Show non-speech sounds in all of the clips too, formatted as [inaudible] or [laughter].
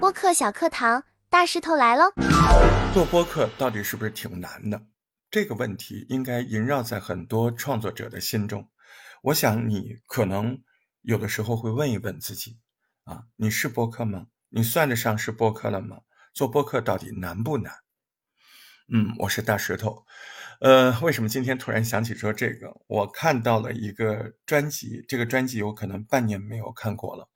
播客小课堂，大石头来喽！做播客到底是不是挺难的？这个问题应该萦绕在很多创作者的心中。我想你可能有的时候会问一问自己：啊，你是播客吗？你算得上是播客了吗？做播客到底难不难？嗯，我是大石头。呃，为什么今天突然想起说这个？我看到了一个专辑，这个专辑我可能半年没有看过了。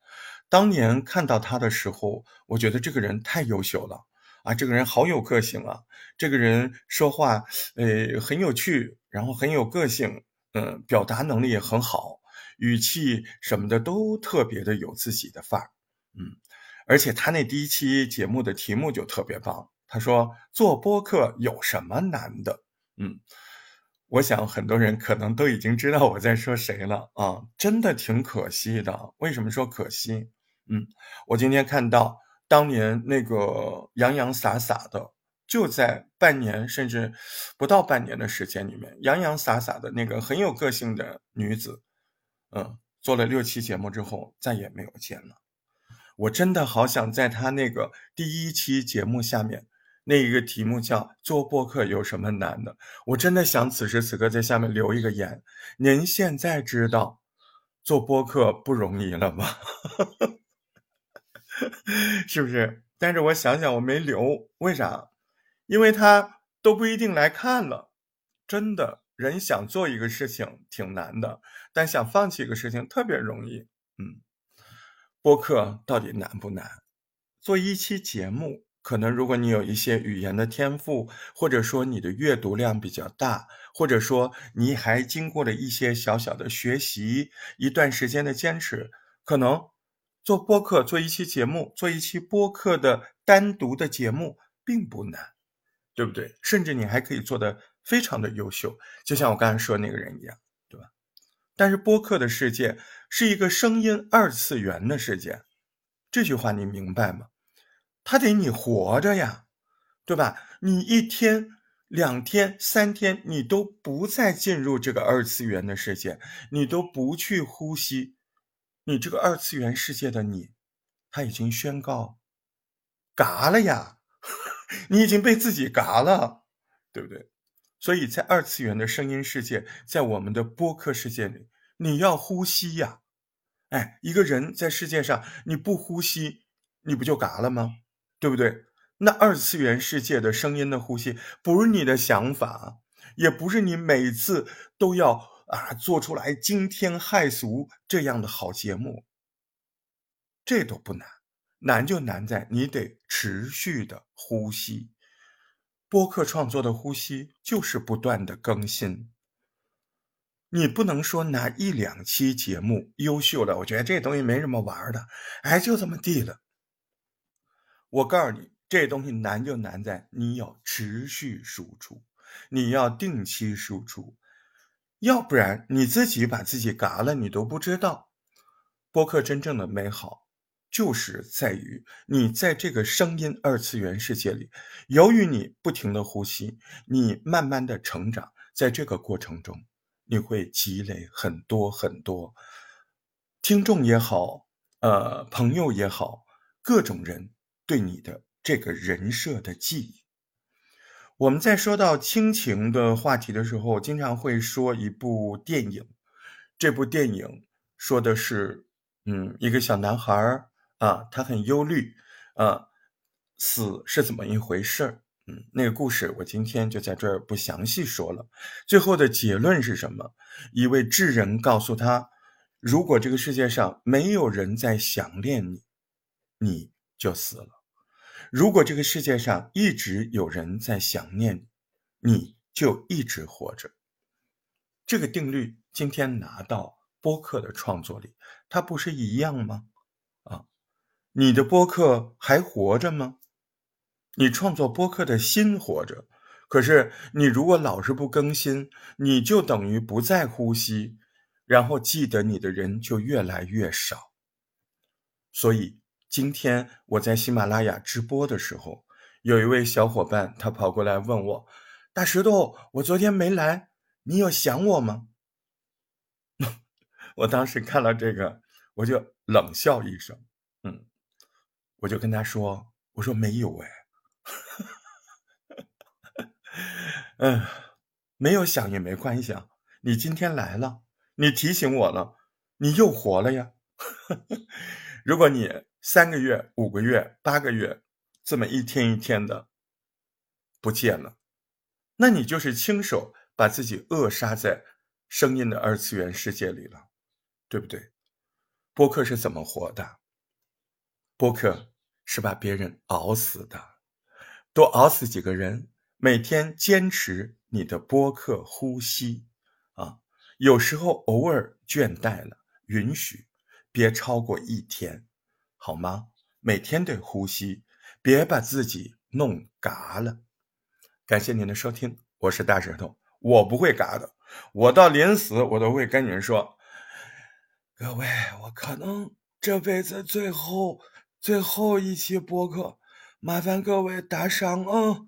当年看到他的时候，我觉得这个人太优秀了啊！这个人好有个性啊！这个人说话，呃，很有趣，然后很有个性，嗯，表达能力也很好，语气什么的都特别的有自己的范儿，嗯。而且他那第一期节目的题目就特别棒，他说：“做播客有什么难的？”嗯，我想很多人可能都已经知道我在说谁了啊，真的挺可惜的。为什么说可惜？嗯，我今天看到当年那个洋洋洒洒的，就在半年甚至不到半年的时间里面，洋洋洒洒的那个很有个性的女子，嗯，做了六期节目之后再也没有见了。我真的好想在她那个第一期节目下面。那一个题目叫“做播客有什么难的”，我真的想此时此刻在下面留一个言。您现在知道做播客不容易了吗？[laughs] 是不是？但是我想想，我没留，为啥？因为他都不一定来看了。真的，人想做一个事情挺难的，但想放弃一个事情特别容易。嗯，播客到底难不难？做一期节目。可能如果你有一些语言的天赋，或者说你的阅读量比较大，或者说你还经过了一些小小的学习，一段时间的坚持，可能做播客做一期节目，做一期播客的单独的节目并不难，对不对？甚至你还可以做的非常的优秀，就像我刚才说那个人一样，对吧？但是播客的世界是一个声音二次元的世界，这句话你明白吗？他得你活着呀，对吧？你一天、两天、三天，你都不再进入这个二次元的世界，你都不去呼吸，你这个二次元世界的你，他已经宣告，嘎了呀，[laughs] 你已经被自己嘎了，对不对？所以在二次元的声音世界，在我们的播客世界里，你要呼吸呀，哎，一个人在世界上你不呼吸，你不就嘎了吗？对不对？那二次元世界的声音的呼吸，不是你的想法，也不是你每次都要啊做出来惊天骇俗这样的好节目，这都不难，难就难在你得持续的呼吸。播客创作的呼吸就是不断的更新，你不能说拿一两期节目优秀的，我觉得这东西没什么玩的，哎，就这么地了。我告诉你，这东西难就难在你要持续输出，你要定期输出，要不然你自己把自己嘎了，你都不知道。播客真正的美好，就是在于你在这个声音二次元世界里，由于你不停的呼吸，你慢慢的成长，在这个过程中，你会积累很多很多听众也好，呃，朋友也好，各种人。对你的这个人设的记忆，我们在说到亲情的话题的时候，经常会说一部电影。这部电影说的是，嗯，一个小男孩儿啊，他很忧虑啊，死是怎么一回事儿？嗯，那个故事我今天就在这儿不详细说了。最后的结论是什么？一位智人告诉他，如果这个世界上没有人在想念你，你就死了。如果这个世界上一直有人在想念你，你就一直活着。这个定律今天拿到播客的创作里，它不是一样吗？啊，你的播客还活着吗？你创作播客的心活着，可是你如果老是不更新，你就等于不再呼吸，然后记得你的人就越来越少。所以。今天我在喜马拉雅直播的时候，有一位小伙伴，他跑过来问我：“大石头，我昨天没来，你有想我吗？” [laughs] 我当时看到这个，我就冷笑一声，嗯，我就跟他说：“我说没有哎，[laughs] 嗯，没有想也没关系啊。你今天来了，你提醒我了，你又活了呀。[laughs] 如果你三个月、五个月、八个月这么一天一天的不见了，那你就是亲手把自己扼杀在声音的二次元世界里了，对不对？播客是怎么活的？播客是把别人熬死的，多熬死几个人，每天坚持你的播客呼吸啊，有时候偶尔倦怠了，允许，别超过一天，好吗？每天得呼吸，别把自己弄嘎了。感谢您的收听，我是大舌头，我不会嘎的，我到临死我都会跟您说，各位，我可能这辈子最后最后一期播客，麻烦各位打赏啊，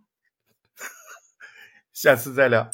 [laughs] 下次再聊。